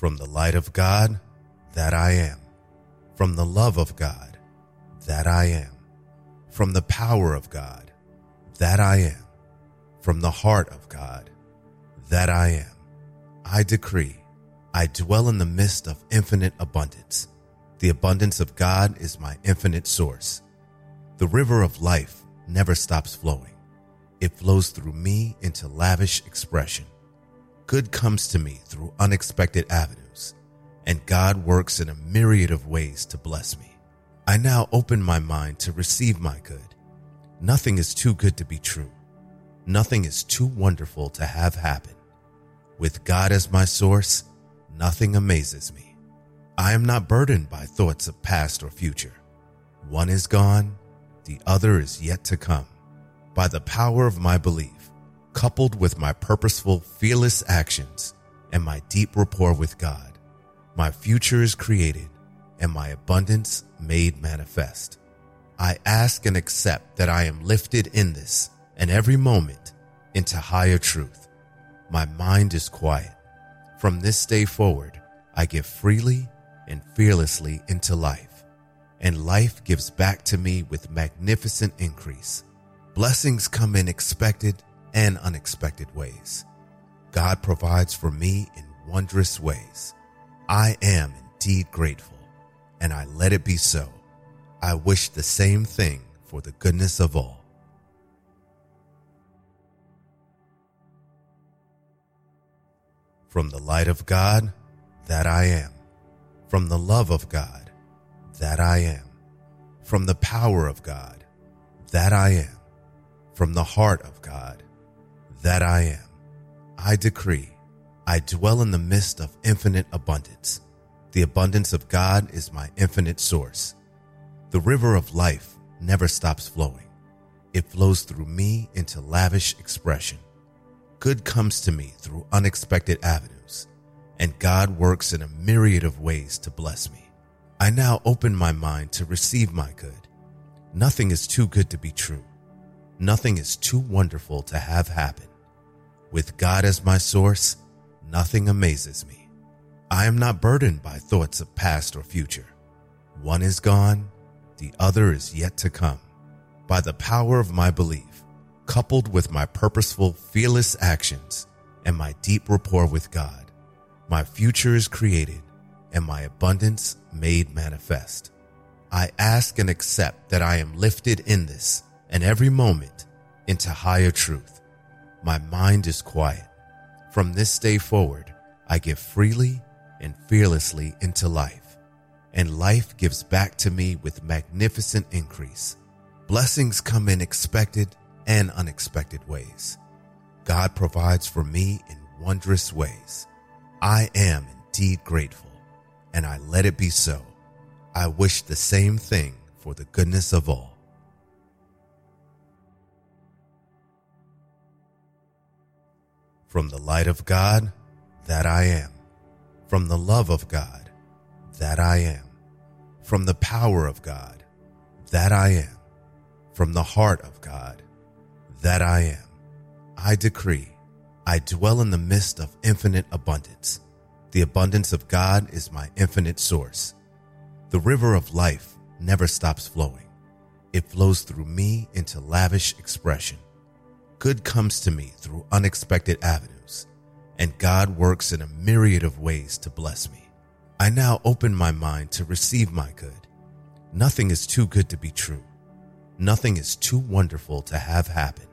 From the light of God, that I am. From the love of God, that I am. From the power of God, that I am. From the heart of God, that I am. I decree, I dwell in the midst of infinite abundance. The abundance of God is my infinite source. The river of life never stops flowing. It flows through me into lavish expression. Good comes to me through unexpected avenues, and God works in a myriad of ways to bless me. I now open my mind to receive my good. Nothing is too good to be true. Nothing is too wonderful to have happen. With God as my source, nothing amazes me. I am not burdened by thoughts of past or future. One is gone, the other is yet to come. By the power of my belief, coupled with my purposeful, fearless actions and my deep rapport with God, my future is created and my abundance made manifest. I ask and accept that I am lifted in this and every moment into higher truth. My mind is quiet. From this day forward, I give freely and fearlessly into life, and life gives back to me with magnificent increase. Blessings come in expected and unexpected ways. God provides for me in wondrous ways. I am indeed grateful, and I let it be so. I wish the same thing for the goodness of all. From the light of God, that I am. From the love of God, that I am. From the power of God, that I am. From the heart of God, that I am. I decree, I dwell in the midst of infinite abundance. The abundance of God is my infinite source. The river of life never stops flowing. It flows through me into lavish expression. Good comes to me through unexpected avenues, and God works in a myriad of ways to bless me. I now open my mind to receive my good. Nothing is too good to be true. Nothing is too wonderful to have happen. With God as my source, nothing amazes me. I am not burdened by thoughts of past or future. One is gone, the other is yet to come. By the power of my belief, coupled with my purposeful, fearless actions and my deep rapport with God, my future is created and my abundance made manifest. I ask and accept that I am lifted in this and every moment into higher truth my mind is quiet. From this day forward, I give freely and fearlessly into life, and life gives back to me with magnificent increase. Blessings come in expected and unexpected ways. God provides for me in wondrous ways. I am indeed grateful, and I let it be so. I wish the same thing for the goodness of all. From the light of God, that I am. From the love of God, that I am. From the power of God, that I am. From the heart of God, that I am. I decree, I dwell in the midst of infinite abundance. The abundance of God is my infinite source. The river of life never stops flowing. It flows through me into lavish expression good comes to me through unexpected avenues, and God works in a myriad of ways to bless me. I now open my mind to receive my good. Nothing is too good to be true. Nothing is too wonderful to have happen.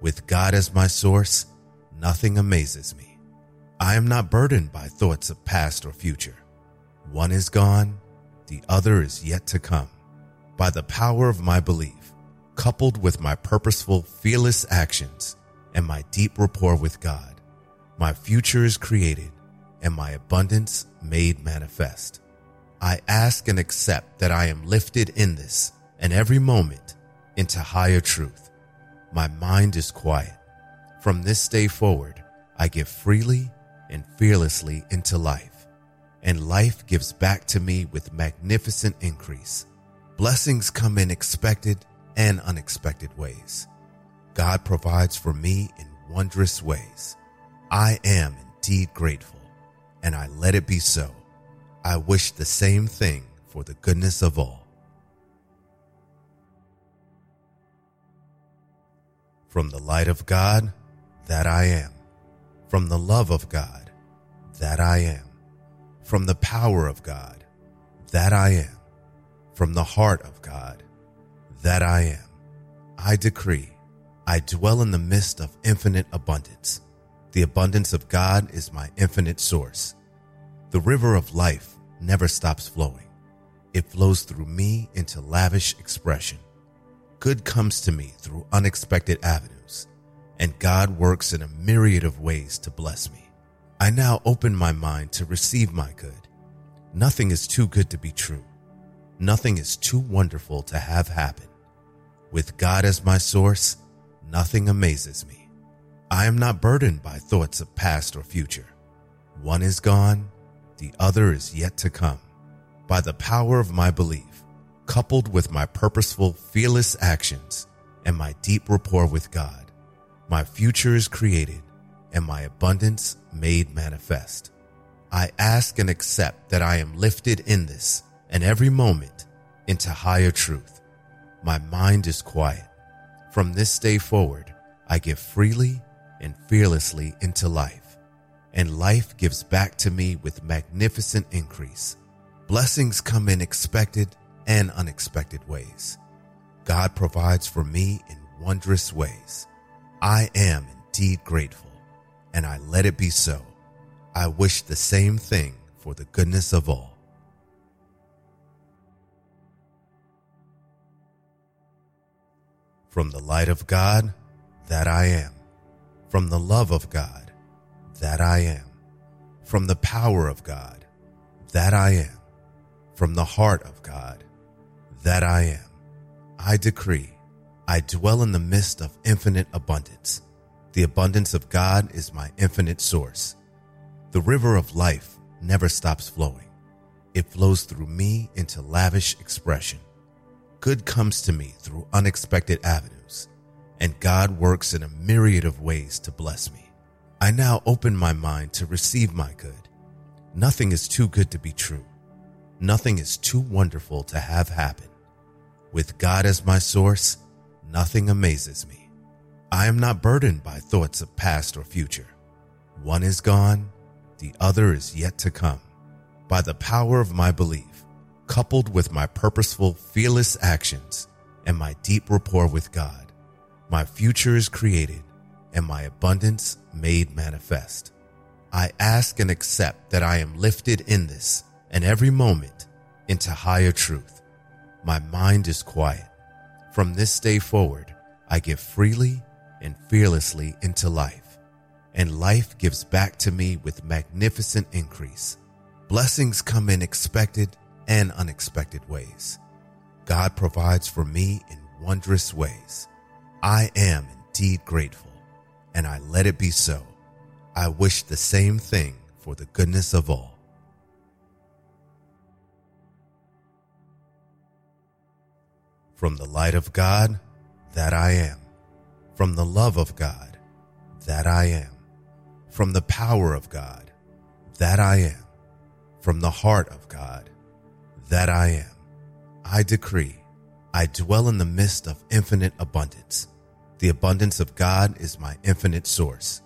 With God as my source, nothing amazes me. I am not burdened by thoughts of past or future. One is gone, the other is yet to come. By the power of my belief, coupled with my purposeful, fearless actions and my deep rapport with God, my future is created and my abundance made manifest. I ask and accept that I am lifted in this and every moment into higher truth. My mind is quiet. From this day forward, I give freely and fearlessly into life, and life gives back to me with magnificent increase. Blessings come in expected and unexpected ways. God provides for me in wondrous ways. I am indeed grateful, and I let it be so. I wish the same thing for the goodness of all. From the light of God, that I am. From the love of God, that I am. From the power of God, that I am. From the heart of God, that I am. I decree, I dwell in the midst of infinite abundance. The abundance of God is my infinite source. The river of life never stops flowing. It flows through me into lavish expression. Good comes to me through unexpected avenues, and God works in a myriad of ways to bless me. I now open my mind to receive my good. Nothing is too good to be true. Nothing is too wonderful to have happen. With God as my source, nothing amazes me. I am not burdened by thoughts of past or future. One is gone, the other is yet to come. By the power of my belief, coupled with my purposeful, fearless actions and my deep rapport with God, my future is created and my abundance made manifest. I ask and accept that I am lifted in this and every moment into higher truth. My mind is quiet. From this day forward, I give freely and fearlessly into life, and life gives back to me with magnificent increase. Blessings come in expected and unexpected ways. God provides for me in wondrous ways. I am indeed grateful, and I let it be so. I wish the same thing for the goodness of all. From the light of God, that I am. From the love of God, that I am. From the power of God, that I am. From the heart of God, that I am. I decree, I dwell in the midst of infinite abundance. The abundance of God is my infinite source. The river of life never stops flowing. It flows through me into lavish expression. Good comes to me through unexpected avenues, and God works in a myriad of ways to bless me. I now open my mind to receive my good. Nothing is too good to be true. Nothing is too wonderful to have happen. With God as my source, nothing amazes me. I am not burdened by thoughts of past or future. One is gone, the other is yet to come. By the power of my belief, coupled with my purposeful, fearless actions and my deep rapport with God, my future is created and my abundance made manifest. I ask and accept that I am lifted in this and every moment into higher truth. My mind is quiet. From this day forward, I give freely and fearlessly into life and life gives back to me with magnificent increase. Blessings come in expected and unexpected ways. God provides for me in wondrous ways. I am indeed grateful, and I let it be so. I wish the same thing for the goodness of all. From the light of God, that I am. From the love of God, that I am from the power of God, that I am, from the heart of God, that I am. I decree, I dwell in the midst of infinite abundance. The abundance of God is my infinite source.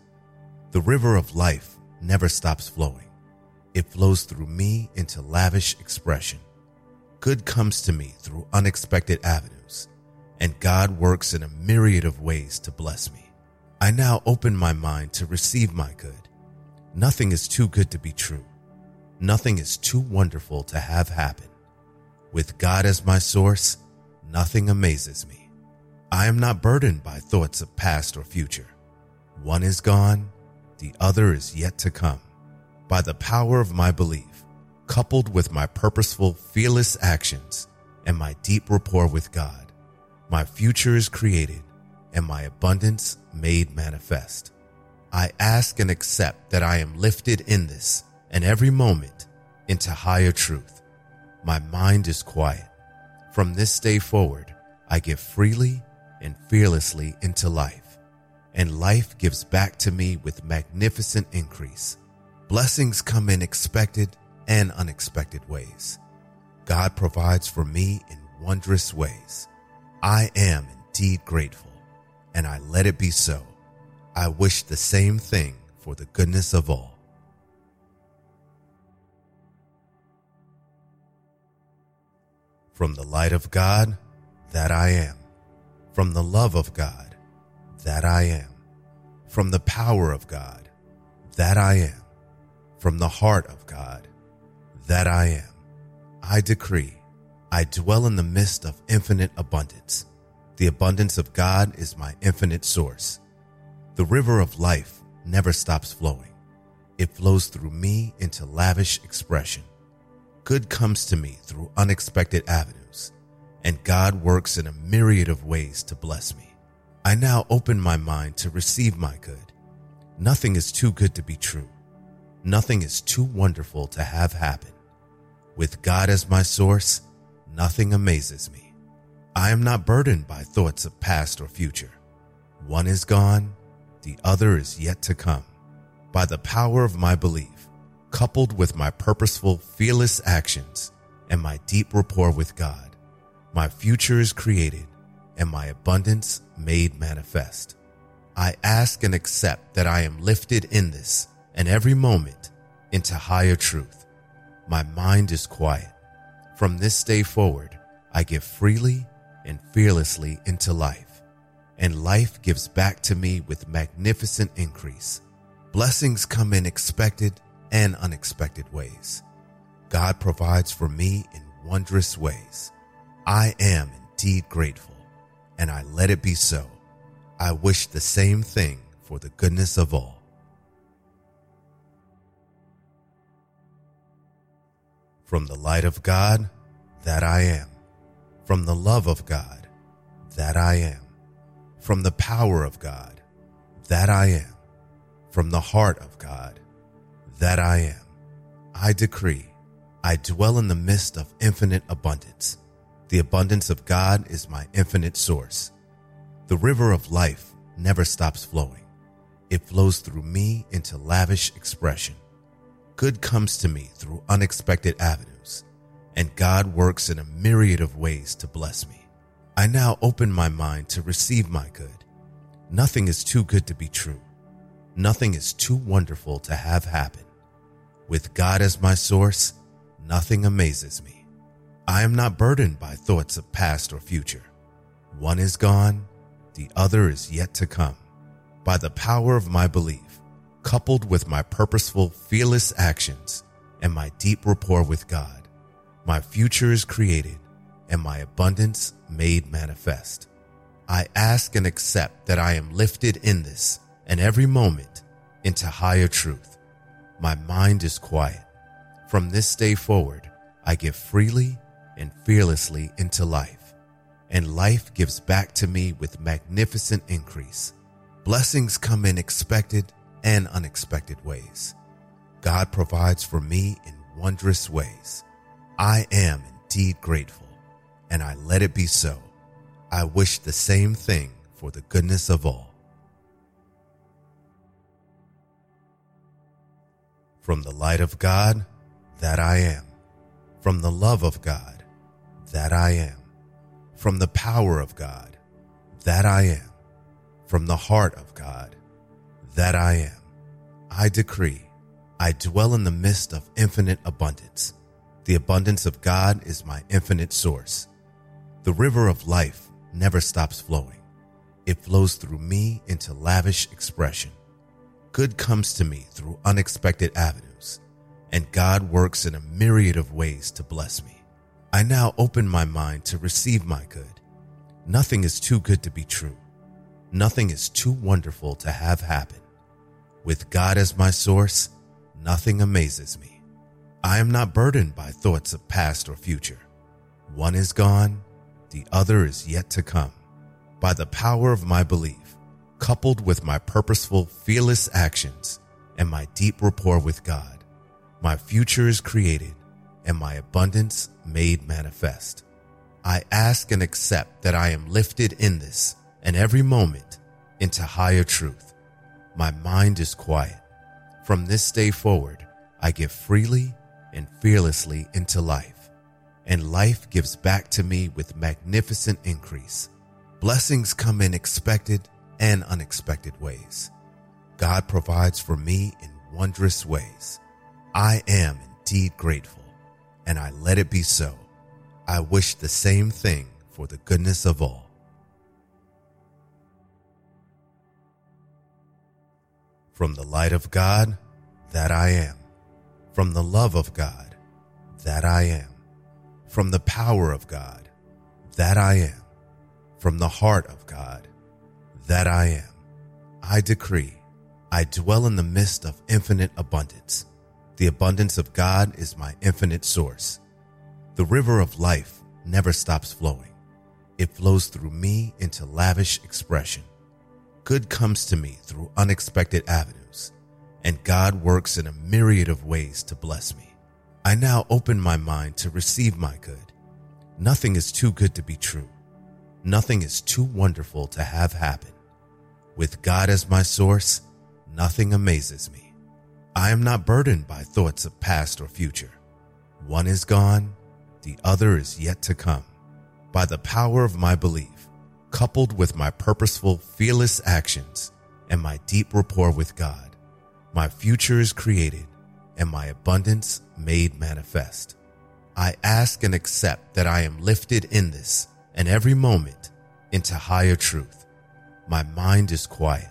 The river of life never stops flowing. It flows through me into lavish expression. Good comes to me through unexpected avenues, and God works in a myriad of ways to bless me. I now open my mind to receive my good. Nothing is too good to be true. Nothing is too wonderful to have happen. With God as my source, nothing amazes me. I am not burdened by thoughts of past or future. One is gone, the other is yet to come. By the power of my belief, coupled with my purposeful, fearless actions and my deep rapport with God, my future is created and my abundance made manifest. I ask and accept that I am lifted in this and every moment into higher truth. My mind is quiet. From this day forward, I give freely and fearlessly into life, and life gives back to me with magnificent increase. Blessings come in expected and unexpected ways. God provides for me in wondrous ways. I am indeed grateful, and I let it be so. I wish the same thing for the goodness of all. From the light of God, that I am. From the love of God, that I am. From the power of God, that I am. From the heart of God, that I am. I decree, I dwell in the midst of infinite abundance. The abundance of God is my infinite source. The river of life never stops flowing. It flows through me into lavish expression. Good comes to me through unexpected avenues, and God works in a myriad of ways to bless me. I now open my mind to receive my good. Nothing is too good to be true. Nothing is too wonderful to have happen. With God as my source, nothing amazes me. I am not burdened by thoughts of past or future. One is gone, the other is yet to come. By the power of my belief, coupled with my purposeful, fearless actions and my deep rapport with God, my future is created and my abundance made manifest. I ask and accept that I am lifted in this and every moment into higher truth my mind is quiet. From this day forward, I give freely and fearlessly into life, and life gives back to me with magnificent increase. Blessings come in expected and unexpected ways. God provides for me in wondrous ways. I am indeed grateful, and I let it be so. I wish the same thing for the goodness of all. From the light of God, that I am. From the love of God, that I am. From the power of God, that I am. From the heart of God, that I am. I decree, I dwell in the midst of infinite abundance. The abundance of God is my infinite source. The river of life never stops flowing. It flows through me into lavish expression. Good comes to me through unexpected avenues, and God works in a myriad of ways to bless me. I now open my mind to receive my good. Nothing is too good to be true. Nothing is too wonderful to have happen. With God as my source, nothing amazes me. I am not burdened by thoughts of past or future. One is gone, the other is yet to come. By the power of my belief, coupled with my purposeful, fearless actions and my deep rapport with God, my future is created and my abundance made manifest. I ask and accept that I am lifted in this and every moment into higher truth. My mind is quiet. From this day forward, I give freely and fearlessly into life, and life gives back to me with magnificent increase. Blessings come in expected and unexpected ways. God provides for me in wondrous ways. I am indeed grateful, and I let it be so. I wish the same thing for the goodness of all. From the light of God, that I am. From the love of God, that I am. From the power of God, that I am. From the heart of God, that I am. I decree, I dwell in the midst of infinite abundance. The abundance of God is my infinite source. The river of life never stops flowing. It flows through me into lavish expression. Good comes to me through unexpected avenues, and God works in a myriad of ways to bless me. I now open my mind to receive my good. Nothing is too good to be true. Nothing is too wonderful to have happen. With God as my source, nothing amazes me. I am not burdened by thoughts of past or future. One is gone, the other is yet to come. By the power of my belief, coupled with my purposeful, fearless actions and my deep rapport with God, my future is created and my abundance made manifest. I ask and accept that I am lifted in this and every moment into higher truth. My mind is quiet. From this day forward, I give freely and fearlessly into life, and life gives back to me with magnificent increase. Blessings come in expected and unexpected ways. God provides for me in wondrous ways. I am indeed grateful, and I let it be so. I wish the same thing for the goodness of all. From the light of God, that I am. From the love of God, that I am. From the power of God, that I am. From the heart of God, that I am. I decree, I dwell in the midst of infinite abundance. The abundance of God is my infinite source. The river of life never stops flowing. It flows through me into lavish expression. Good comes to me through unexpected avenues, and God works in a myriad of ways to bless me. I now open my mind to receive my good. Nothing is too good to be true. Nothing is too wonderful to have happen. With God as my source, nothing amazes me. I am not burdened by thoughts of past or future. One is gone, the other is yet to come. By the power of my belief, coupled with my purposeful, fearless actions and my deep rapport with God, my future is created and my abundance made manifest. I ask and accept that I am lifted in this and every moment into higher truth. My mind is quiet.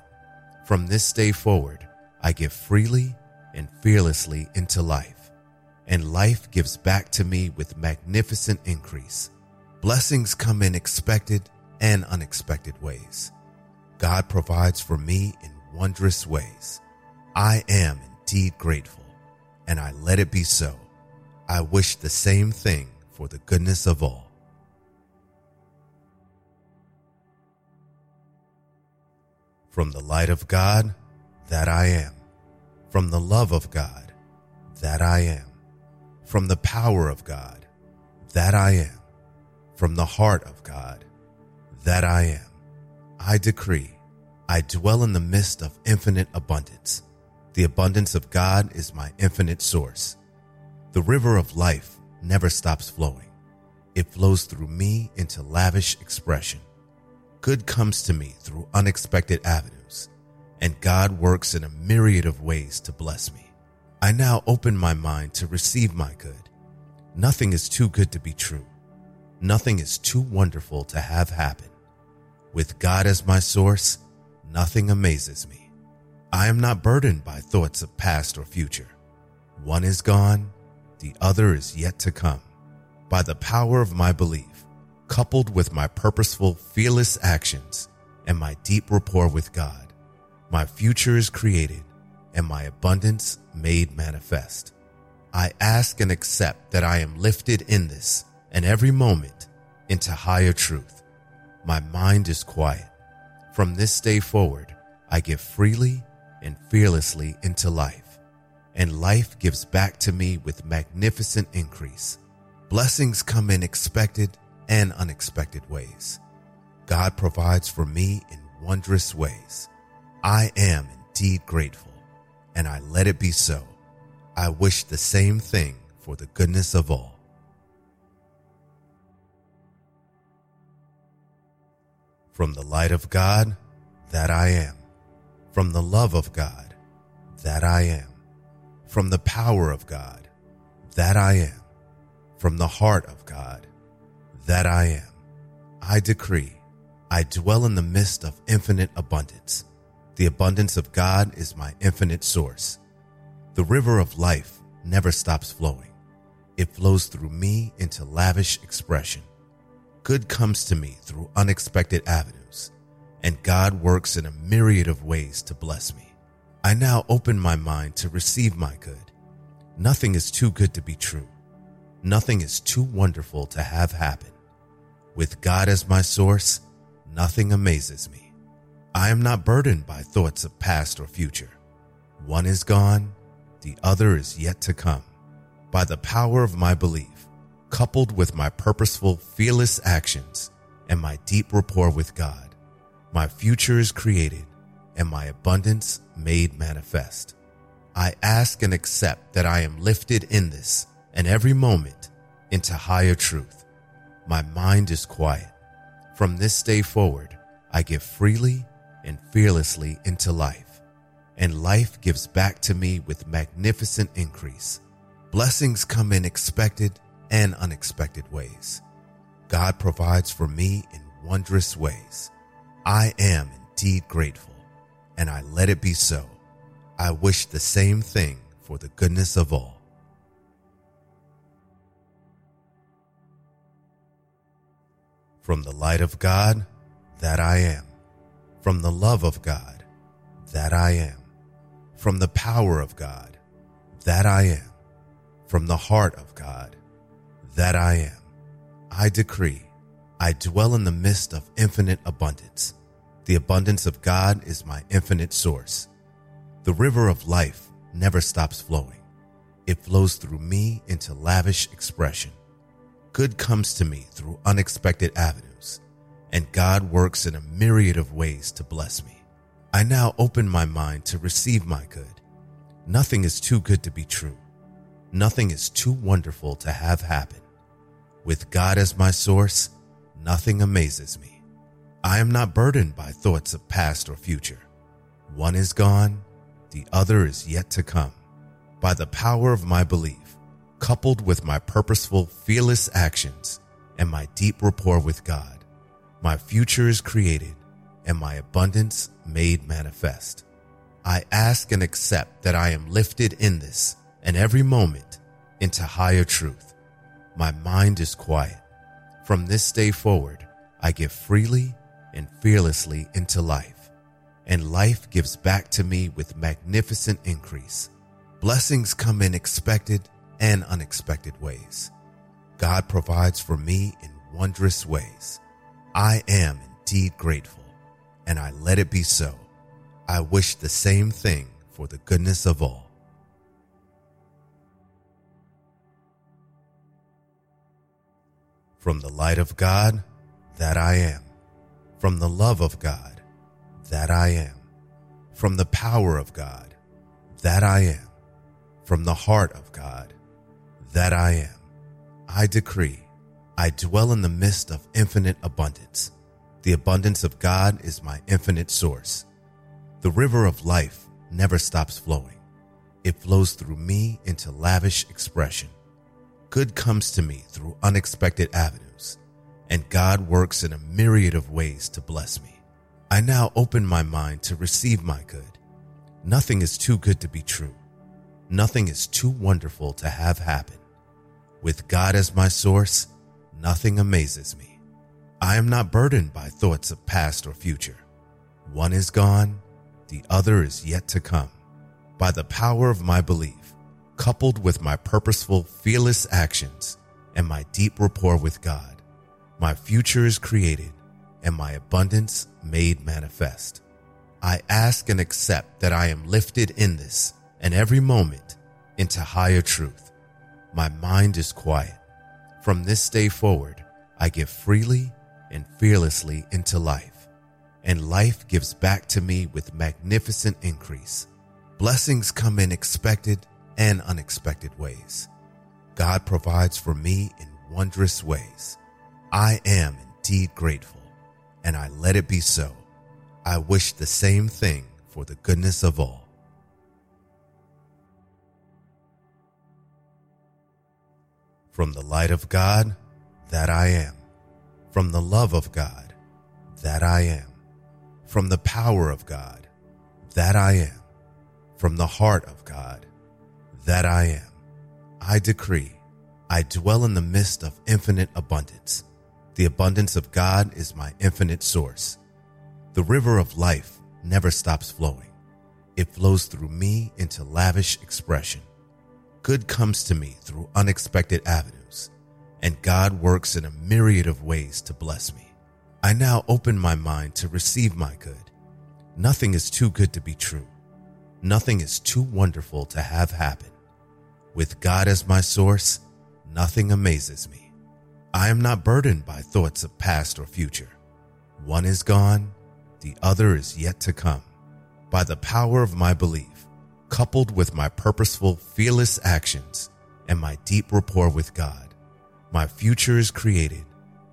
From this day forward, I give freely and fearlessly into life, and life gives back to me with magnificent increase. Blessings come in expected and unexpected ways. God provides for me in wondrous ways. I am indeed grateful, and I let it be so. I wish the same thing for the goodness of all. From the light of God, that I am. From the love of God, that I am. From the power of God, that I am. From the heart of God, that I am. I decree, I dwell in the midst of infinite abundance. The abundance of God is my infinite source. The river of life never stops flowing. It flows through me into lavish expression. Good comes to me through unexpected avenues, and God works in a myriad of ways to bless me. I now open my mind to receive my good. Nothing is too good to be true. Nothing is too wonderful to have happen. With God as my source, nothing amazes me. I am not burdened by thoughts of past or future. One is gone, the other is yet to come. By the power of my belief, coupled with my purposeful, fearless actions and my deep rapport with God, my future is created and my abundance made manifest. I ask and accept that I am lifted in this and every moment into higher truth my mind is quiet. From this day forward, I give freely and fearlessly into life, and life gives back to me with magnificent increase. Blessings come in expected and unexpected ways. God provides for me in wondrous ways. I am indeed grateful, and I let it be so. I wish the same thing for the goodness of all. From the light of God, that I am. From the love of God, that I am. From the power of God, that I am. From the heart of God, that I am. I decree, I dwell in the midst of infinite abundance. The abundance of God is my infinite source. The river of life never stops flowing. It flows through me into lavish expression. Good comes to me through unexpected avenues, and God works in a myriad of ways to bless me. I now open my mind to receive my good. Nothing is too good to be true. Nothing is too wonderful to have happen. With God as my source, nothing amazes me. I am not burdened by thoughts of past or future. One is gone, the other is yet to come. By the power of my belief, coupled with my purposeful, fearless actions and my deep rapport with God, my future is created and my abundance made manifest. I ask and accept that I am lifted in this and every moment into higher truth. My mind is quiet. From this day forward, I give freely and fearlessly into life, and life gives back to me with magnificent increase. Blessings come in expected and unexpected ways. God provides for me in wondrous ways. I am indeed grateful, and I let it be so. I wish the same thing for the goodness of all. From the light of God, that I am. From the love of God, that I am. From the power of God, that I am. From the heart of God, that I am. I decree, I dwell in the midst of infinite abundance. The abundance of God is my infinite source. The river of life never stops flowing. It flows through me into lavish expression. Good comes to me through unexpected avenues, and God works in a myriad of ways to bless me. I now open my mind to receive my good. Nothing is too good to be true. Nothing is too wonderful to have happen. With God as my source, nothing amazes me. I am not burdened by thoughts of past or future. One is gone, the other is yet to come. By the power of my belief, coupled with my purposeful, fearless actions and my deep rapport with God, my future is created and my abundance made manifest. I ask and accept that I am lifted in this and every moment into higher truth. My mind is quiet. From this day forward, I give freely and fearlessly into life and life gives back to me with magnificent increase. Blessings come in expected and unexpected ways. God provides for me in wondrous ways. I am indeed grateful, and I let it be so. I wish the same thing for the goodness of all. From the light of God, that I am. From the love of God, that I am. From the power of God, that I am. From the heart of God, that I am. I decree, I dwell in the midst of infinite abundance. The abundance of God is my infinite source. The river of life never stops flowing. It flows through me into lavish expression. Good comes to me through unexpected avenues, and God works in a myriad of ways to bless me. I now open my mind to receive my good. Nothing is too good to be true. Nothing is too wonderful to have happen. With God as my source, nothing amazes me. I am not burdened by thoughts of past or future. One is gone, the other is yet to come. By the power of my belief, coupled with my purposeful, fearless actions and my deep rapport with God, my future is created and my abundance made manifest. I ask and accept that I am lifted in this and every moment into higher truth. My mind is quiet. From this day forward, I give freely and fearlessly into life, and life gives back to me with magnificent increase. Blessings come in expected and unexpected ways. God provides for me in wondrous ways. I am indeed grateful and I let it be so. I wish the same thing for the goodness of all. From the light of God, that I am. From the love of God, that I am. From the power of God, that I am. From the heart of God, that I am. I decree, I dwell in the midst of infinite abundance the abundance of God is my infinite source. The river of life never stops flowing. It flows through me into lavish expression. Good comes to me through unexpected avenues, and God works in a myriad of ways to bless me. I now open my mind to receive my good. Nothing is too good to be true. Nothing is too wonderful to have happen. With God as my source, nothing amazes me. I am not burdened by thoughts of past or future. One is gone, the other is yet to come. By the power of my belief, coupled with my purposeful, fearless actions and my deep rapport with God, my future is created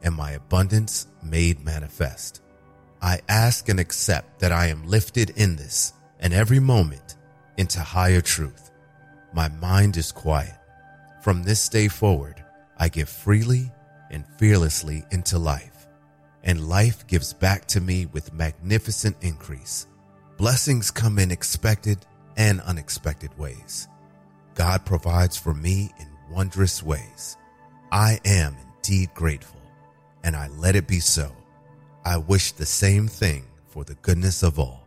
and my abundance made manifest. I ask and accept that I am lifted in this and every moment into higher truth. My mind is quiet. From this day forward, I give freely and fearlessly into life, and life gives back to me with magnificent increase. Blessings come in expected and unexpected ways. God provides for me in wondrous ways. I am indeed grateful, and I let it be so. I wish the same thing for the goodness of all.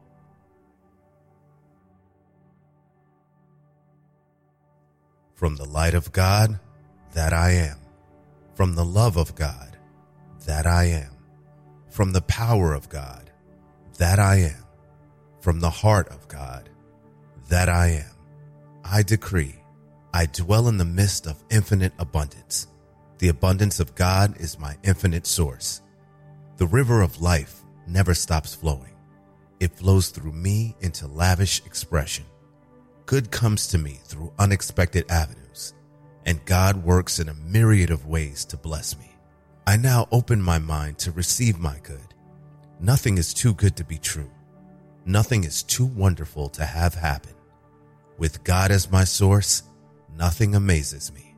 From the light of God, that I am. From the love of God, that I am. From the power of God, that I am. From the heart of God, that I am. I decree, I dwell in the midst of infinite abundance. The abundance of God is my infinite source. The river of life never stops flowing. It flows through me into lavish expression. Good comes to me through unexpected avenues, and God works in a myriad of ways to bless me. I now open my mind to receive my good. Nothing is too good to be true. Nothing is too wonderful to have happen. With God as my source, nothing amazes me.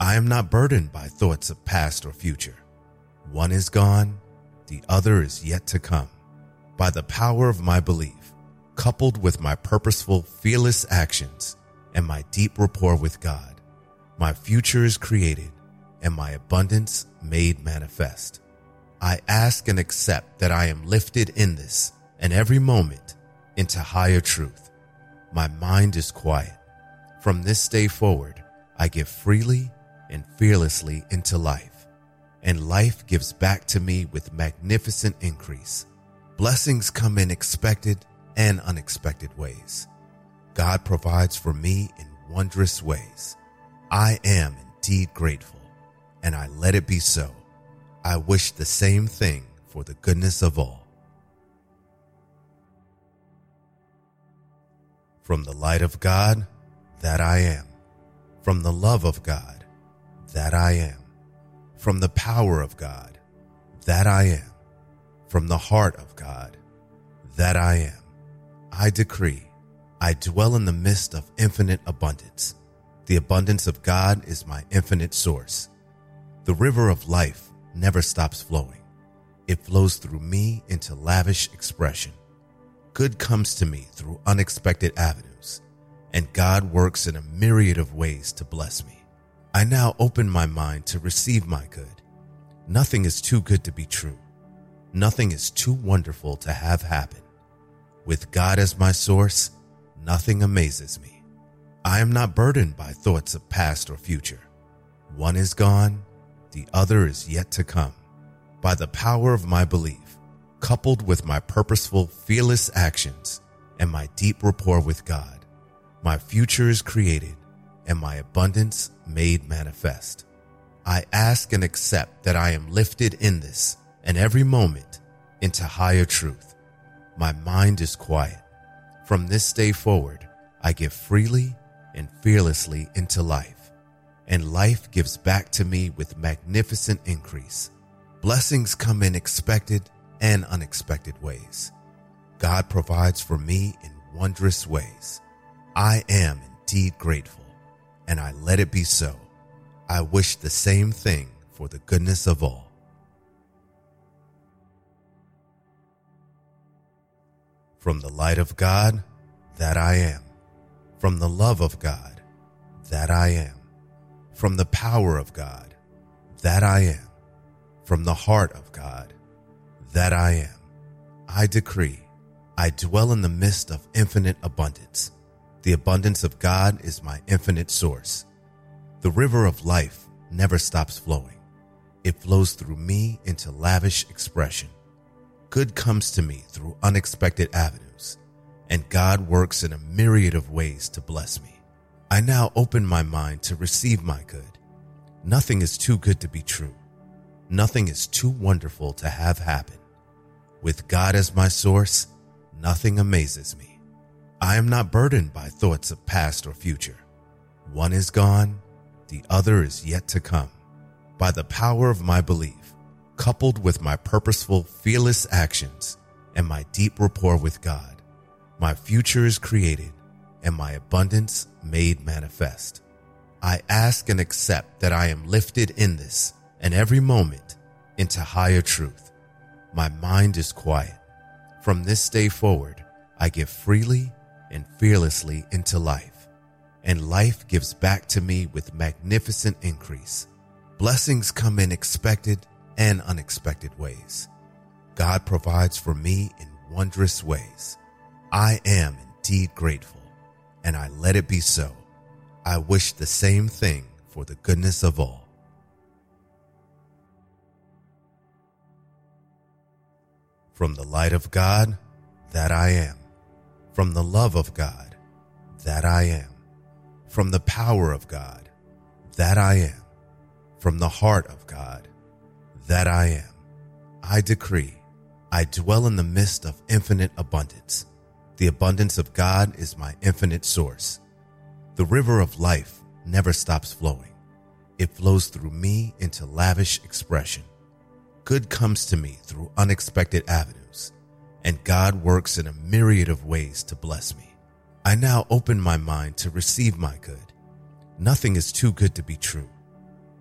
I am not burdened by thoughts of past or future. One is gone, the other is yet to come. By the power of my belief, coupled with my purposeful, fearless actions and my deep rapport with God, my future is created and my abundance made manifest. I ask and accept that I am lifted in this and every moment into higher truth. My mind is quiet. From this day forward, I give freely and fearlessly into life and life gives back to me with magnificent increase. Blessings come in expected and unexpected ways. God provides for me in wondrous ways. I am indeed grateful, and I let it be so. I wish the same thing for the goodness of all. From the light of God, that I am. From the love of God, that I am from the power of God, that I am, from the heart of God, that I am. I decree, I dwell in the midst of infinite abundance. The abundance of God is my infinite source. The river of life never stops flowing. It flows through me into lavish expression. Good comes to me through unexpected avenues, and God works in a myriad of ways to bless me. I now open my mind to receive my good. Nothing is too good to be true. Nothing is too wonderful to have happen. With God as my source, nothing amazes me. I am not burdened by thoughts of past or future. One is gone, the other is yet to come. By the power of my belief, coupled with my purposeful, fearless actions and my deep rapport with God, my future is created and my abundance made manifest. I ask and accept that I am lifted in this and every moment into higher truth. My mind is quiet. From this day forward, I give freely and fearlessly into life, and life gives back to me with magnificent increase. Blessings come in expected and unexpected ways. God provides for me in wondrous ways. I am indeed grateful and I let it be so. I wish the same thing for the goodness of all. From the light of God, that I am. From the love of God, that I am. From the power of God, that I am. From the heart of God, that I am. I decree, I dwell in the midst of infinite abundance the abundance of God is my infinite source. The river of life never stops flowing. It flows through me into lavish expression. Good comes to me through unexpected avenues, and God works in a myriad of ways to bless me. I now open my mind to receive my good. Nothing is too good to be true. Nothing is too wonderful to have happen. With God as my source, nothing amazes me. I am not burdened by thoughts of past or future. One is gone, the other is yet to come. By the power of my belief, coupled with my purposeful, fearless actions and my deep rapport with God, my future is created and my abundance made manifest. I ask and accept that I am lifted in this and every moment into higher truth. My mind is quiet. From this day forward, I give freely and fearlessly into life, and life gives back to me with magnificent increase. Blessings come in expected and unexpected ways. God provides for me in wondrous ways. I am indeed grateful, and I let it be so. I wish the same thing for the goodness of all. From the light of God, that I am. From the love of God, that I am. From the power of God, that I am. From the heart of God, that I am. I decree, I dwell in the midst of infinite abundance. The abundance of God is my infinite source. The river of life never stops flowing. It flows through me into lavish expression. Good comes to me through unexpected avenues, and God works in a myriad of ways to bless me. I now open my mind to receive my good. Nothing is too good to be true.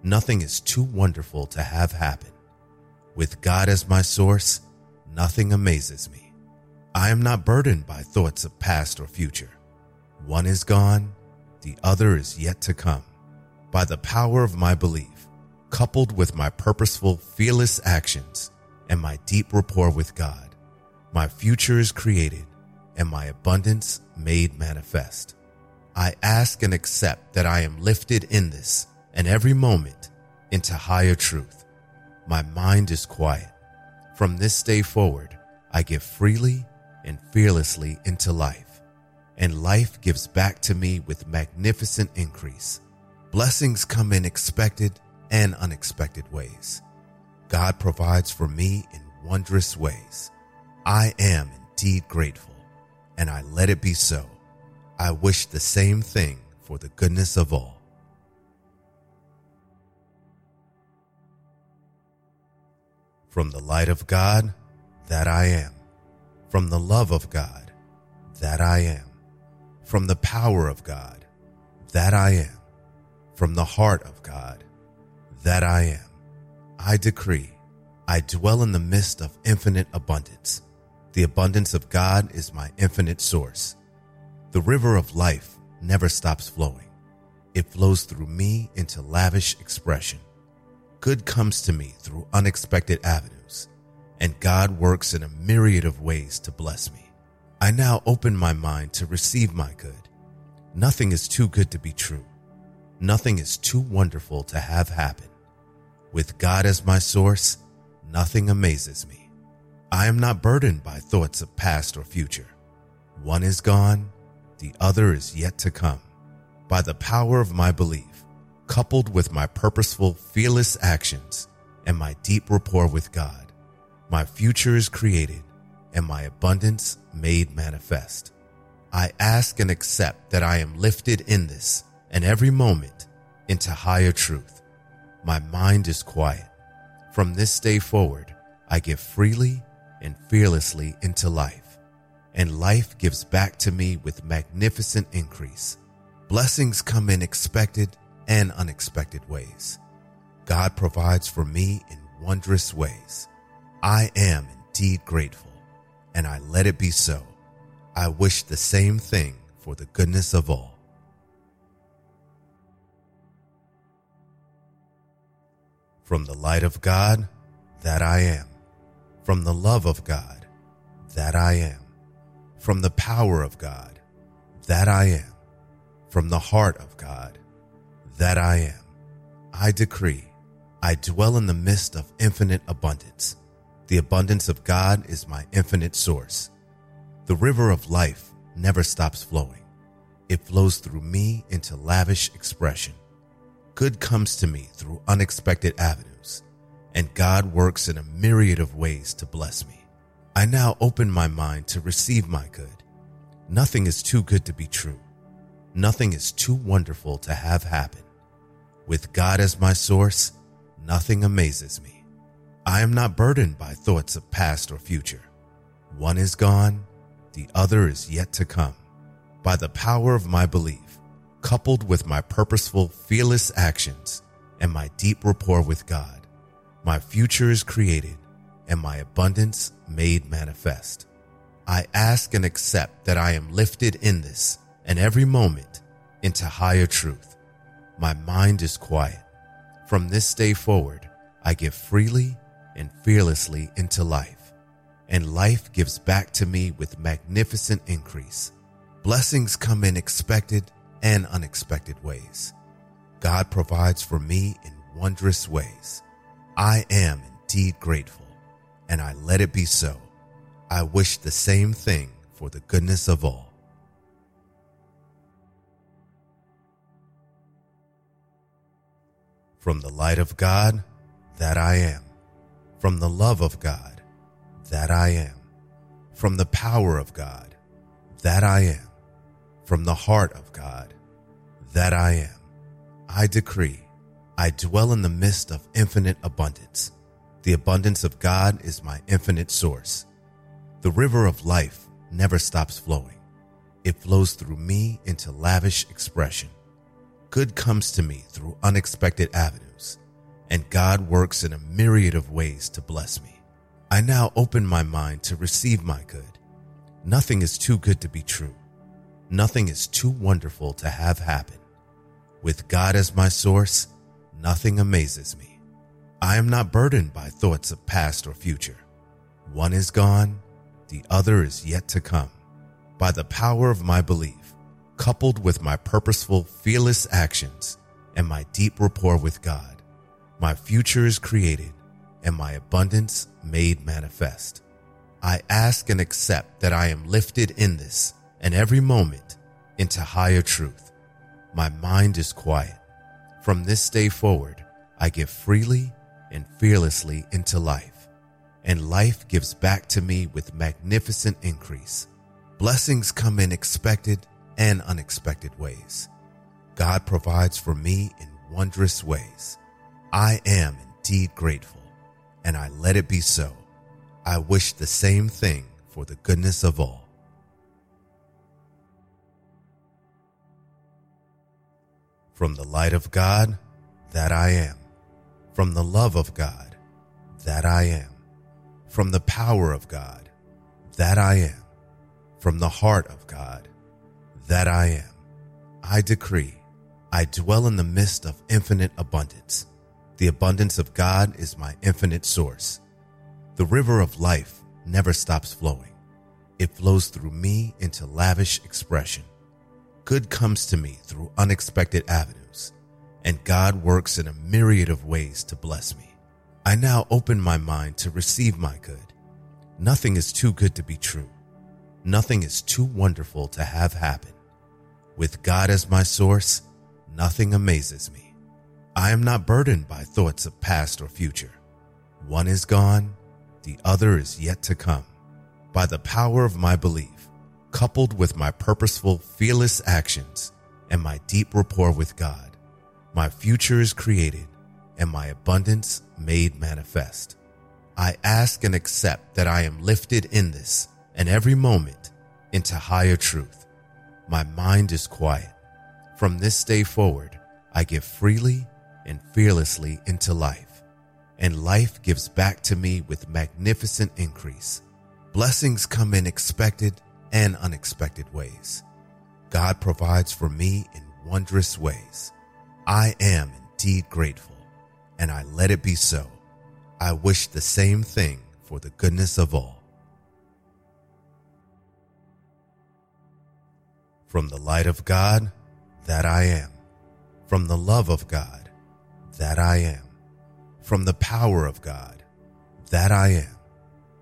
Nothing is too wonderful to have happen. With God as my source, nothing amazes me. I am not burdened by thoughts of past or future. One is gone, the other is yet to come. By the power of my belief, coupled with my purposeful, fearless actions and my deep rapport with God, my future is created and my abundance made manifest. I ask and accept that I am lifted in this and every moment into higher truth. My mind is quiet. From this day forward, I give freely and fearlessly into life and life gives back to me with magnificent increase. Blessings come in expected and unexpected ways. God provides for me in wondrous ways. I am indeed grateful, and I let it be so. I wish the same thing for the goodness of all. From the light of God, that I am. From the love of God, that I am from the power of God, that I am, from the heart of God, that I am. I decree, I dwell in the midst of infinite abundance. The abundance of God is my infinite source. The river of life never stops flowing. It flows through me into lavish expression. Good comes to me through unexpected avenues, and God works in a myriad of ways to bless me. I now open my mind to receive my good. Nothing is too good to be true. Nothing is too wonderful to have happen. With God as my source, nothing amazes me. I am not burdened by thoughts of past or future. One is gone, the other is yet to come. By the power of my belief, coupled with my purposeful, fearless actions and my deep rapport with God, my future is created and my abundance made manifest. I ask and accept that I am lifted in this and every moment into higher truth. My mind is quiet. From this day forward, I give freely and fearlessly into life, and life gives back to me with magnificent increase. Blessings come in expected and unexpected ways. God provides for me in wondrous ways. I am indeed grateful and I let it be so. I wish the same thing for the goodness of all. From the light of God, that I am. From the love of God, that I am. From the power of God, that I am. From the heart of God, that I am. I decree, I dwell in the midst of infinite abundance the abundance of God is my infinite source. The river of life never stops flowing. It flows through me into lavish expression. Good comes to me through unexpected avenues, and God works in a myriad of ways to bless me. I now open my mind to receive my good. Nothing is too good to be true. Nothing is too wonderful to have happen. With God as my source, nothing amazes me. I am not burdened by thoughts of past or future. One is gone, the other is yet to come. By the power of my belief, coupled with my purposeful, fearless actions and my deep rapport with God, my future is created and my abundance made manifest. I ask and accept that I am lifted in this and every moment into higher truth. My mind is quiet. From this day forward, I give freely and fearlessly into life, and life gives back to me with magnificent increase. Blessings come in expected and unexpected ways. God provides for me in wondrous ways. I am indeed grateful, and I let it be so. I wish the same thing for the goodness of all. From the light of God, that I am. From the love of God, that I am. From the power of God, that I am. From the heart of God, that I am. I decree, I dwell in the midst of infinite abundance. The abundance of God is my infinite source. The river of life never stops flowing. It flows through me into lavish expression. Good comes to me through unexpected avenues, and God works in a myriad of ways to bless me. I now open my mind to receive my good. Nothing is too good to be true. Nothing is too wonderful to have happen. With God as my source, nothing amazes me. I am not burdened by thoughts of past or future. One is gone, the other is yet to come. By the power of my belief, coupled with my purposeful, fearless actions and my deep rapport with God, my future is created and my abundance made manifest. I ask and accept that I am lifted in this and every moment into higher truth. My mind is quiet. From this day forward, I give freely and fearlessly into life and life gives back to me with magnificent increase. Blessings come in expected and unexpected ways. God provides for me in wondrous ways. I am indeed grateful, and I let it be so. I wish the same thing for the goodness of all. From the light of God, that I am. From the love of God, that I am from the power of God, that I am, from the heart of God, that I am. I decree, I dwell in the midst of infinite abundance. The abundance of God is my infinite source. The river of life never stops flowing. It flows through me into lavish expression. Good comes to me through unexpected avenues, and God works in a myriad of ways to bless me. I now open my mind to receive my good. Nothing is too good to be true. Nothing is too wonderful to have happen. With God as my source, nothing amazes me. I am not burdened by thoughts of past or future. One is gone, the other is yet to come. By the power of my belief, coupled with my purposeful, fearless actions and my deep rapport with God, my future is created and my abundance made manifest. I ask and accept that I am lifted in this and every moment into higher truth. My mind is quiet. From this day forward, I give freely and fearlessly into life, and life gives back to me with magnificent increase. Blessings come in expected and unexpected ways. God provides for me in wondrous ways. I am indeed grateful and I let it be so. I wish the same thing for the goodness of all. From the light of God, that I am. From the love of God, that I am. From the power of God, that I am.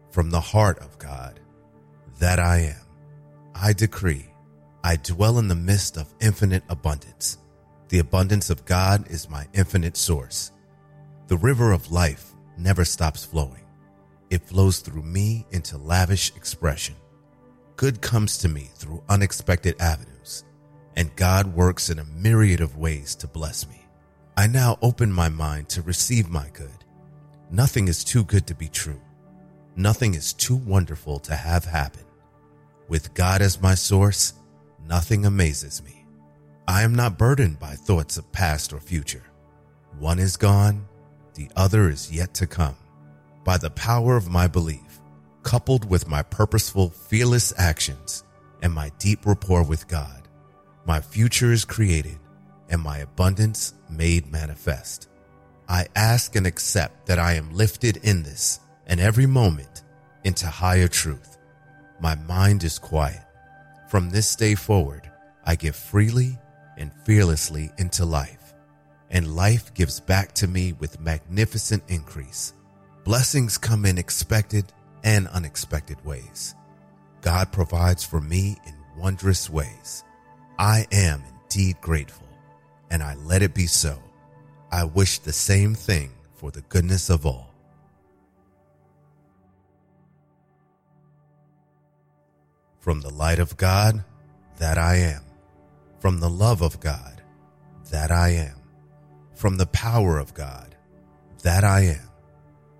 From the heart of God, that I am. I decree, I dwell in the midst of infinite abundance. The abundance of God is my infinite source. The river of life never stops flowing. It flows through me into lavish expression. good comes to me through unexpected avenues, and God works in a myriad of ways to bless me. I now open my mind to receive my good. Nothing is too good to be true. Nothing is too wonderful to have happen. With God as my source, nothing amazes me. I am not burdened by thoughts of past or future. One is gone, the other is yet to come. By the power of my belief, coupled with my purposeful, fearless actions and my deep rapport with God, my future is created and my abundance made manifest. I ask and accept that I am lifted in this and every moment into higher truth. My mind is quiet. From this day forward, I give freely and fearlessly into life, and life gives back to me with magnificent increase. Blessings come in expected and unexpected ways. God provides for me in wondrous ways. I am indeed grateful, and I let it be so. I wish the same thing for the goodness of all. From the light of God, that I am. From the love of God, that I am. From the power of God, that I am.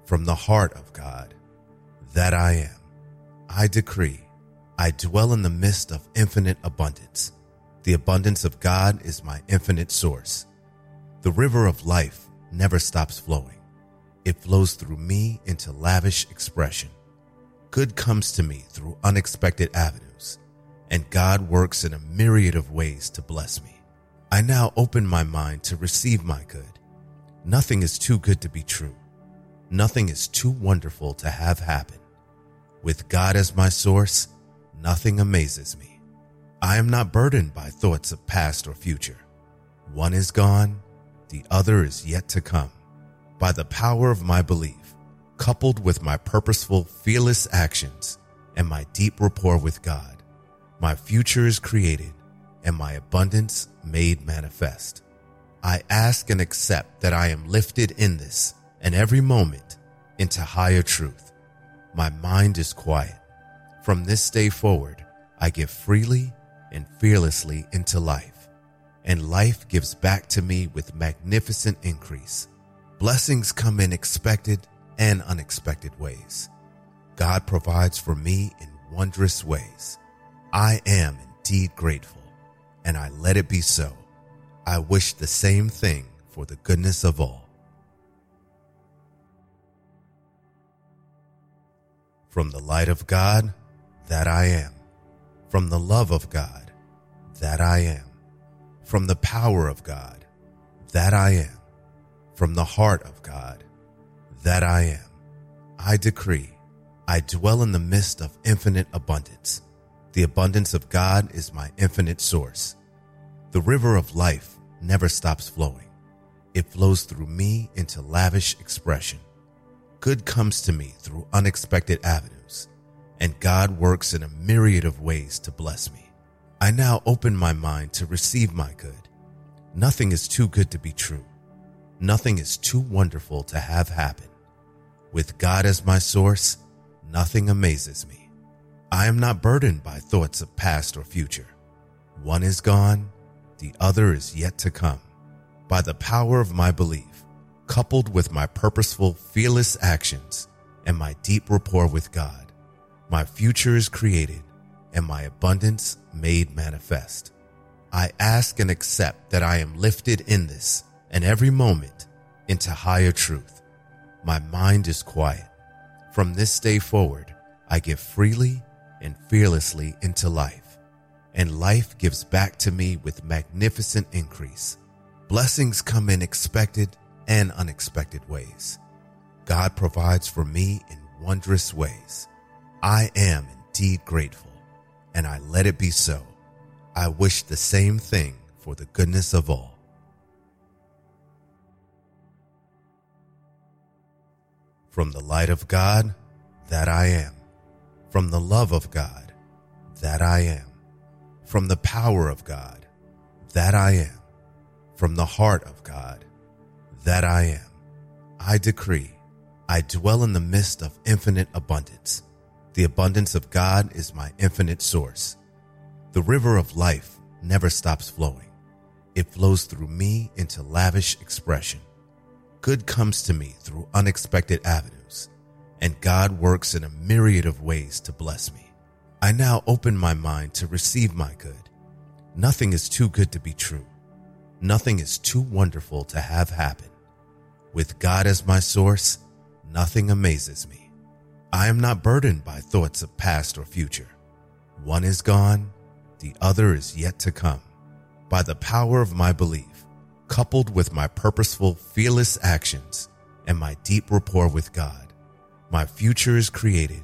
From the heart of God, that I am. I decree, I dwell in the midst of infinite abundance. The abundance of God is my infinite source. The river of life never stops flowing. It flows through me into lavish expression good comes to me through unexpected avenues, and God works in a myriad of ways to bless me. I now open my mind to receive my good. Nothing is too good to be true. Nothing is too wonderful to have happen. With God as my source, nothing amazes me. I am not burdened by thoughts of past or future. One is gone, the other is yet to come. By the power of my belief, coupled with my purposeful, fearless actions and my deep rapport with God, my future is created and my abundance made manifest. I ask and accept that I am lifted in this and every moment into higher truth. My mind is quiet. From this day forward, I give freely and fearlessly into life, and life gives back to me with magnificent increase. Blessings come in expected and unexpected ways. God provides for me in wondrous ways. I am indeed grateful, and I let it be so. I wish the same thing for the goodness of all. From the light of God, that I am. From the love of God, that I am. From the power of God, that I am. From the heart of God, that I am. I decree, I dwell in the midst of infinite abundance. The abundance of God is my infinite source. The river of life never stops flowing. It flows through me into lavish expression. Good comes to me through unexpected avenues, and God works in a myriad of ways to bless me. I now open my mind to receive my good. Nothing is too good to be true. Nothing is too wonderful to have happen. With God as my source, nothing amazes me. I am not burdened by thoughts of past or future. One is gone, the other is yet to come. By the power of my belief, coupled with my purposeful, fearless actions and my deep rapport with God, my future is created and my abundance made manifest. I ask and accept that I am lifted in this and every moment into higher truth. My mind is quiet. From this day forward, I give freely and fearlessly into life, and life gives back to me with magnificent increase. Blessings come in expected and unexpected ways. God provides for me in wondrous ways. I am indeed grateful, and I let it be so. I wish the same thing for the goodness of all. From the light of God, that I am. From the love of God, that I am. From the power of God, that I am. From the heart of God, that I am. I decree, I dwell in the midst of infinite abundance. The abundance of God is my infinite source. The river of life never stops flowing. It flows through me into lavish expression. Good comes to me through unexpected avenues, and God works in a myriad of ways to bless me. I now open my mind to receive my good. Nothing is too good to be true. Nothing is too wonderful to have happen. With God as my source, nothing amazes me. I am not burdened by thoughts of past or future. One is gone, the other is yet to come. By the power of my belief, coupled with my purposeful, fearless actions and my deep rapport with God, my future is created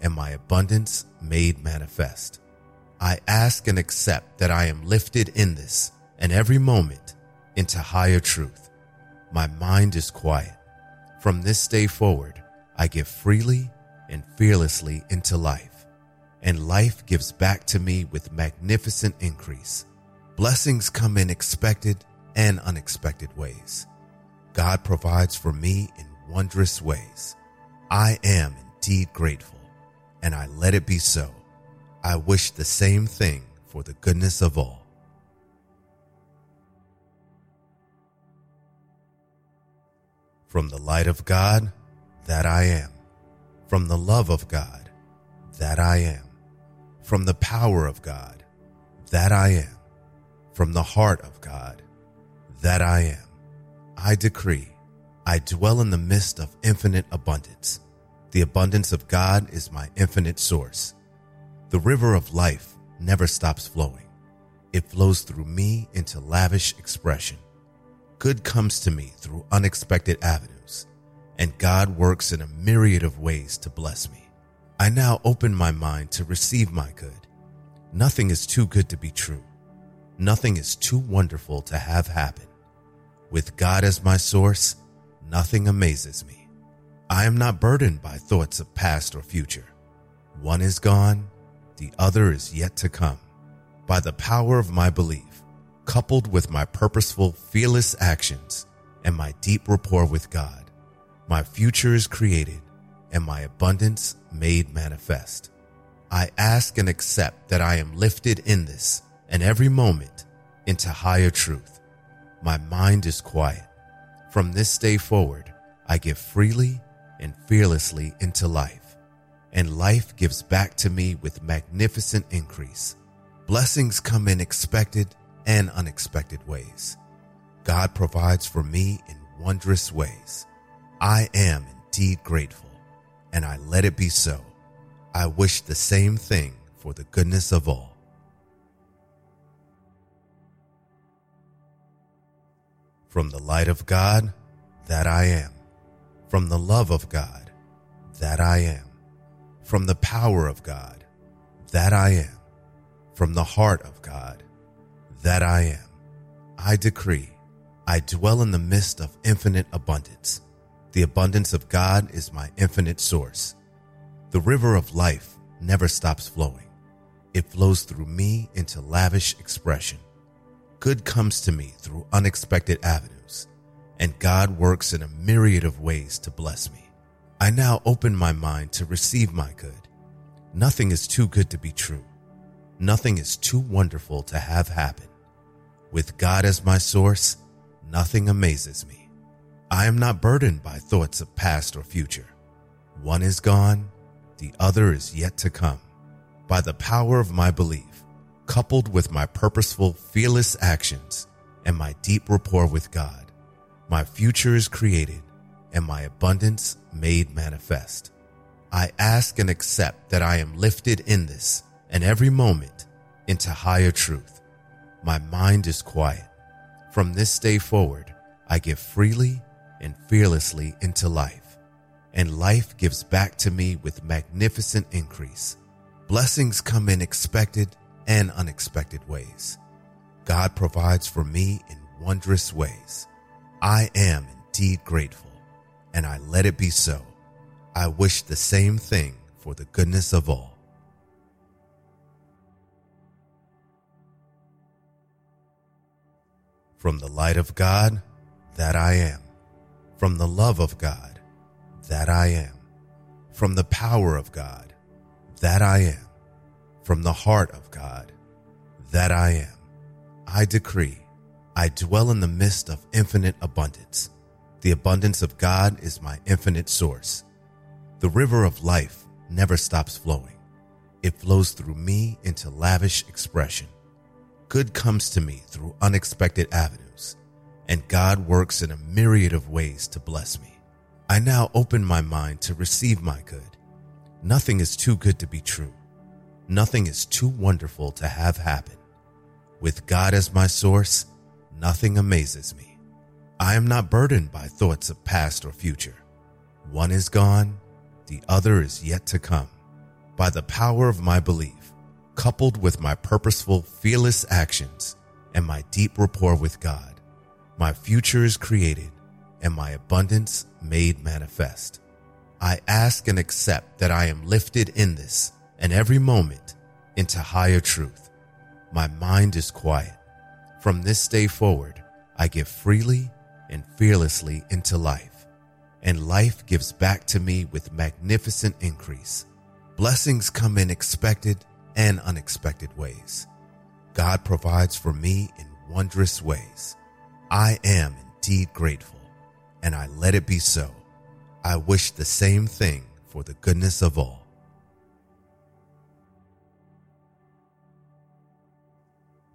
and my abundance made manifest. I ask and accept that I am lifted in this and every moment into higher truth. My mind is quiet. From this day forward, I give freely and fearlessly into life, and life gives back to me with magnificent increase. Blessings come in expected and unexpected ways. God provides for me in wondrous ways. I am indeed grateful, and I let it be so. I wish the same thing for the goodness of all. From the light of God, that I am. From the love of God, that I am. From the power of God, that I am. From the heart of God, that I am. I decree, I dwell in the midst of infinite abundance. The abundance of God is my infinite source. The river of life never stops flowing. It flows through me into lavish expression. Good comes to me through unexpected avenues, and God works in a myriad of ways to bless me. I now open my mind to receive my good. Nothing is too good to be true. Nothing is too wonderful to have happen. With God as my source, nothing amazes me. I am not burdened by thoughts of past or future. One is gone, the other is yet to come. By the power of my belief, coupled with my purposeful, fearless actions and my deep rapport with God, my future is created and my abundance made manifest. I ask and accept that I am lifted in this and every moment into higher truth. My mind is quiet. From this day forward, I give freely and fearlessly into life, and life gives back to me with magnificent increase. Blessings come in expected and unexpected ways. God provides for me in wondrous ways. I am indeed grateful, and I let it be so. I wish the same thing for the goodness of all. From the light of God, that I am. From the love of God, that I am. From the power of God, that I am. From the heart of God, that I am. I decree, I dwell in the midst of infinite abundance. The abundance of God is my infinite source. The river of life never stops flowing. It flows through me into lavish expression. Good comes to me through unexpected avenues, and God works in a myriad of ways to bless me. I now open my mind to receive my good. Nothing is too good to be true. Nothing is too wonderful to have happen. With God as my source, nothing amazes me. I am not burdened by thoughts of past or future. One is gone, the other is yet to come. By the power of my belief, coupled with my purposeful, fearless actions and my deep rapport with God, my future is created and my abundance made manifest. I ask and accept that I am lifted in this and every moment into higher truth my mind is quiet. From this day forward, I give freely and fearlessly into life, and life gives back to me with magnificent increase. Blessings come in expected and unexpected ways. God provides for me in wondrous ways. I am indeed grateful, and I let it be so. I wish the same thing for the goodness of all. From the light of God, that I am. From the love of God, that I am. From the power of God, that I am. From the heart of God, that I am. I decree, I dwell in the midst of infinite abundance. The abundance of God is my infinite source. The river of life never stops flowing. It flows through me into lavish expression. Good comes to me through unexpected avenues, and God works in a myriad of ways to bless me. I now open my mind to receive my good. Nothing is too good to be true. Nothing is too wonderful to have happen. With God as my source, nothing amazes me. I am not burdened by thoughts of past or future. One is gone, the other is yet to come. By the power of my belief, coupled with my purposeful, fearless actions and my deep rapport with God, my future is created and my abundance made manifest. I ask and accept that I am lifted in this and every moment into higher truth. My mind is quiet. From this day forward, I give freely and fearlessly into life, and life gives back to me with magnificent increase. Blessings come in expected and unexpected ways. God provides for me in wondrous ways. I am indeed grateful, and I let it be so. I wish the same thing for the goodness of all.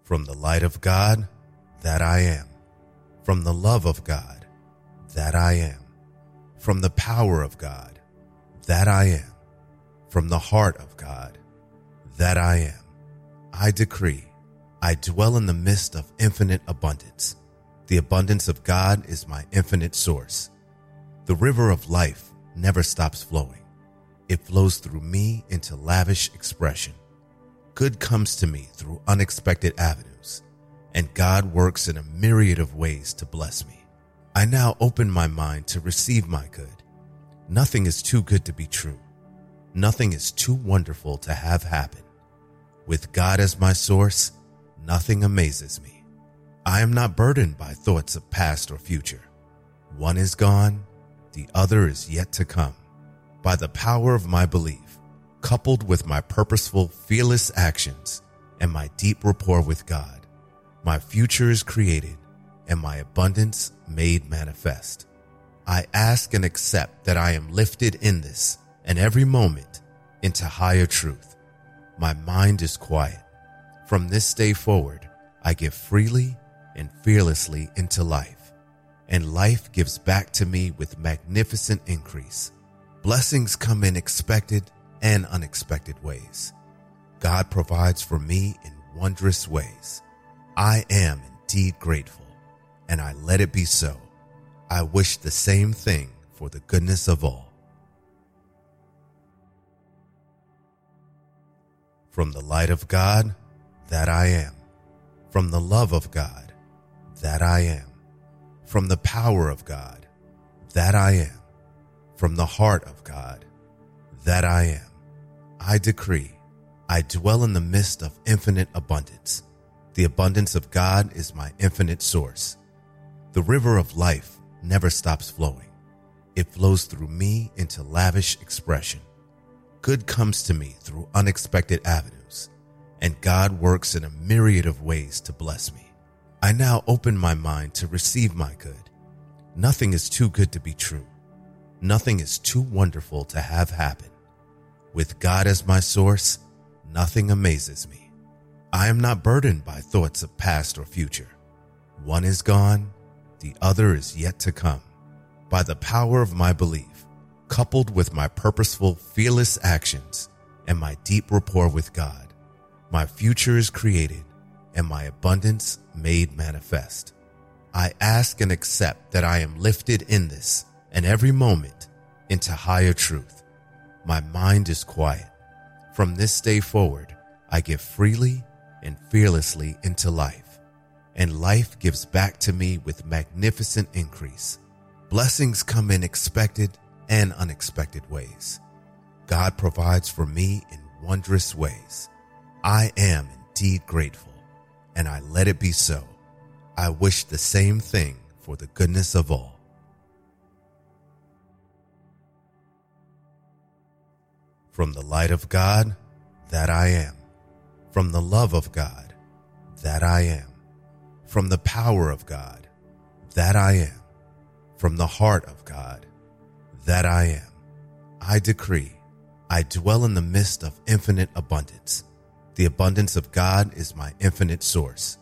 From the light of God, that I am. From the love of God, that I am. From the power of God, that I am. From the heart of God, that I am. I decree, I dwell in the midst of infinite abundance. The abundance of God is my infinite source. The river of life never stops flowing. It flows through me into lavish expression. Good comes to me through unexpected avenues, and God works in a myriad of ways to bless me. I now open my mind to receive my good. Nothing is too good to be true. Nothing is too wonderful to have happen. With God as my source, nothing amazes me. I am not burdened by thoughts of past or future. One is gone, the other is yet to come. By the power of my belief, coupled with my purposeful, fearless actions and my deep rapport with God, my future is created and my abundance made manifest. I ask and accept that I am lifted in this and every moment into higher truth. My mind is quiet. From this day forward, I give freely and fearlessly into life and life gives back to me with magnificent increase. Blessings come in expected and unexpected ways. God provides for me in wondrous ways. I am indeed grateful, and I let it be so. I wish the same thing for the goodness of all. From the light of God, that I am. From the love of God, that I am from the power of God, that I am. From the heart of God, that I am. I decree, I dwell in the midst of infinite abundance. The abundance of God is my infinite source. The river of life never stops flowing. It flows through me into lavish expression. Good comes to me through unexpected avenues, and God works in a myriad of ways to bless me. I now open my mind to receive my good. Nothing is too good to be true. Nothing is too wonderful to have happen. With God as my source, nothing amazes me. I am not burdened by thoughts of past or future. One is gone, the other is yet to come. By the power of my belief, coupled with my purposeful, fearless actions and my deep rapport with God, my future is created and my abundance made manifest. I ask and accept that I am lifted in this and every moment into higher truth. My mind is quiet. From this day forward, I give freely and fearlessly into life, and life gives back to me with magnificent increase. Blessings come in expected and unexpected ways. God provides for me in wondrous ways. I am indeed grateful and I let it be so. I wish the same thing for the goodness of all. From the light of God, that I am. From the love of God, that I am. From the power of God, that I am. From the heart of God, that I am. I decree, I dwell in the midst of infinite abundance. The abundance of God is my infinite source.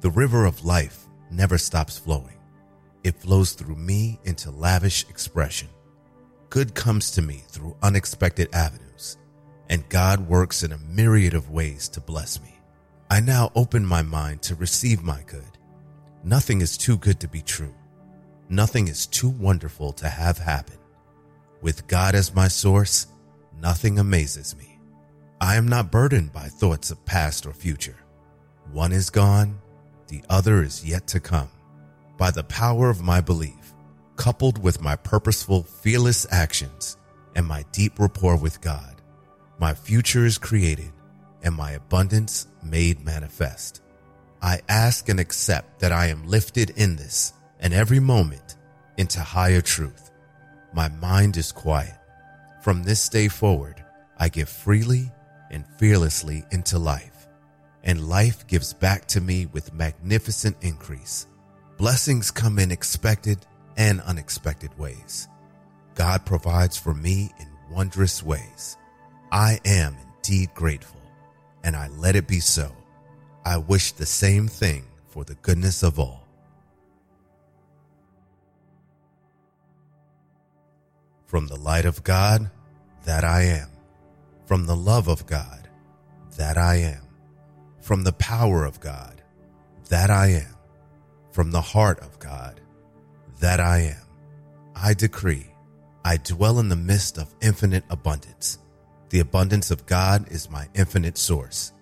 The river of life never stops flowing. It flows through me into lavish expression. Good comes to me through unexpected avenues, and God works in a myriad of ways to bless me. I now open my mind to receive my good. Nothing is too good to be true. Nothing is too wonderful to have happen. With God as my source, nothing amazes me. I am not burdened by thoughts of past or future. One is gone, the other is yet to come. By the power of my belief, coupled with my purposeful, fearless actions and my deep rapport with God, my future is created and my abundance made manifest. I ask and accept that I am lifted in this and every moment into higher truth. My mind is quiet. From this day forward, I give freely and fearlessly into life, and life gives back to me with magnificent increase. Blessings come in expected and unexpected ways. God provides for me in wondrous ways. I am indeed grateful, and I let it be so. I wish the same thing for the goodness of all. From the light of God, that I am. From the love of God, that I am. From the power of God, that I am. From the heart of God, that I am. I decree, I dwell in the midst of infinite abundance. The abundance of God is my infinite source.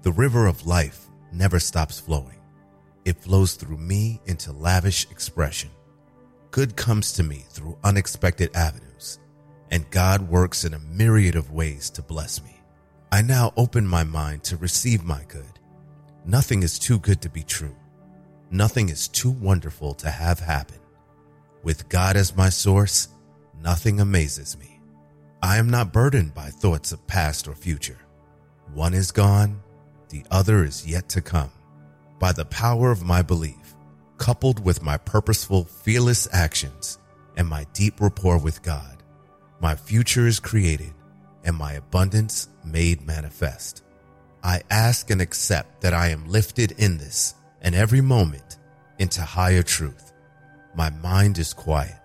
The river of life never stops flowing. It flows through me into lavish expression. Good comes to me through unexpected avenues, and God works in a myriad of ways to bless me. I now open my mind to receive my good. Nothing is too good to be true. Nothing is too wonderful to have happen. With God as my source, nothing amazes me. I am not burdened by thoughts of past or future. One is gone, the other is yet to come. By the power of my belief, coupled with my purposeful, fearless actions and my deep rapport with God, my future is created and my abundance made manifest. I ask and accept that I am lifted in this and every moment into higher truth. My mind is quiet.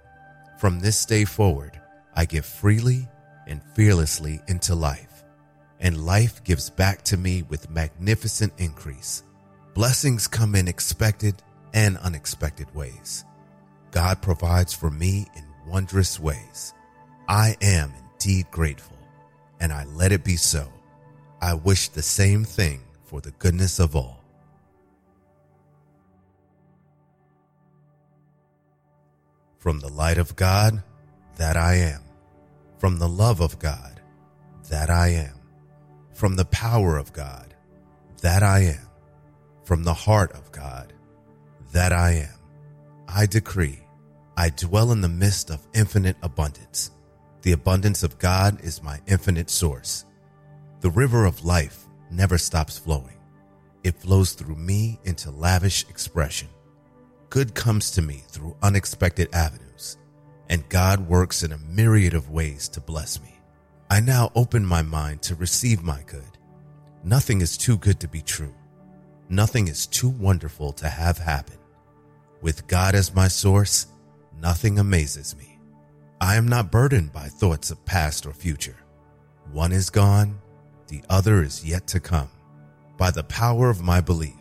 From this day forward, I give freely and fearlessly into life, and life gives back to me with magnificent increase. Blessings come in expected and unexpected ways. God provides for me in wondrous ways. I am indeed grateful, and I let it be so. I wish the same thing for the goodness of all. From the light of God, that I am. From the love of God, that I am. From the power of God, that I am. From the heart of God, that I am. I decree, I dwell in the midst of infinite abundance. The abundance of God is my infinite source. The river of life never stops flowing. It flows through me into lavish expression. Good comes to me through unexpected avenues, and God works in a myriad of ways to bless me. I now open my mind to receive my good. Nothing is too good to be true. Nothing is too wonderful to have happen. With God as my source, nothing amazes me. I am not burdened by thoughts of past or future. One is gone, the other is yet to come. By the power of my belief,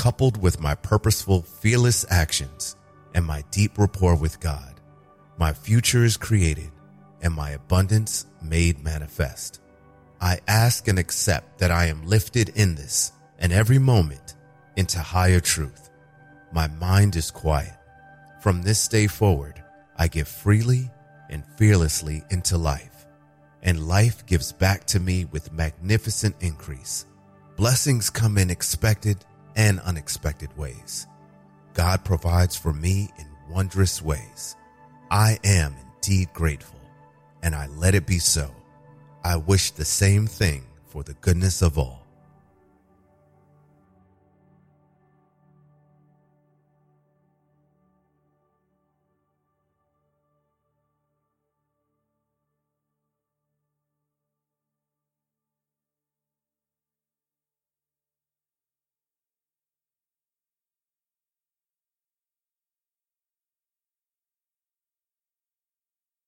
coupled with my purposeful, fearless actions and my deep rapport with God, my future is created and my abundance made manifest. I ask and accept that I am lifted in this and every moment into higher truth my mind is quiet. From this day forward, I give freely and fearlessly into life, and life gives back to me with magnificent increase. Blessings come in expected and unexpected ways. God provides for me in wondrous ways. I am indeed grateful, and I let it be so. I wish the same thing for the goodness of all.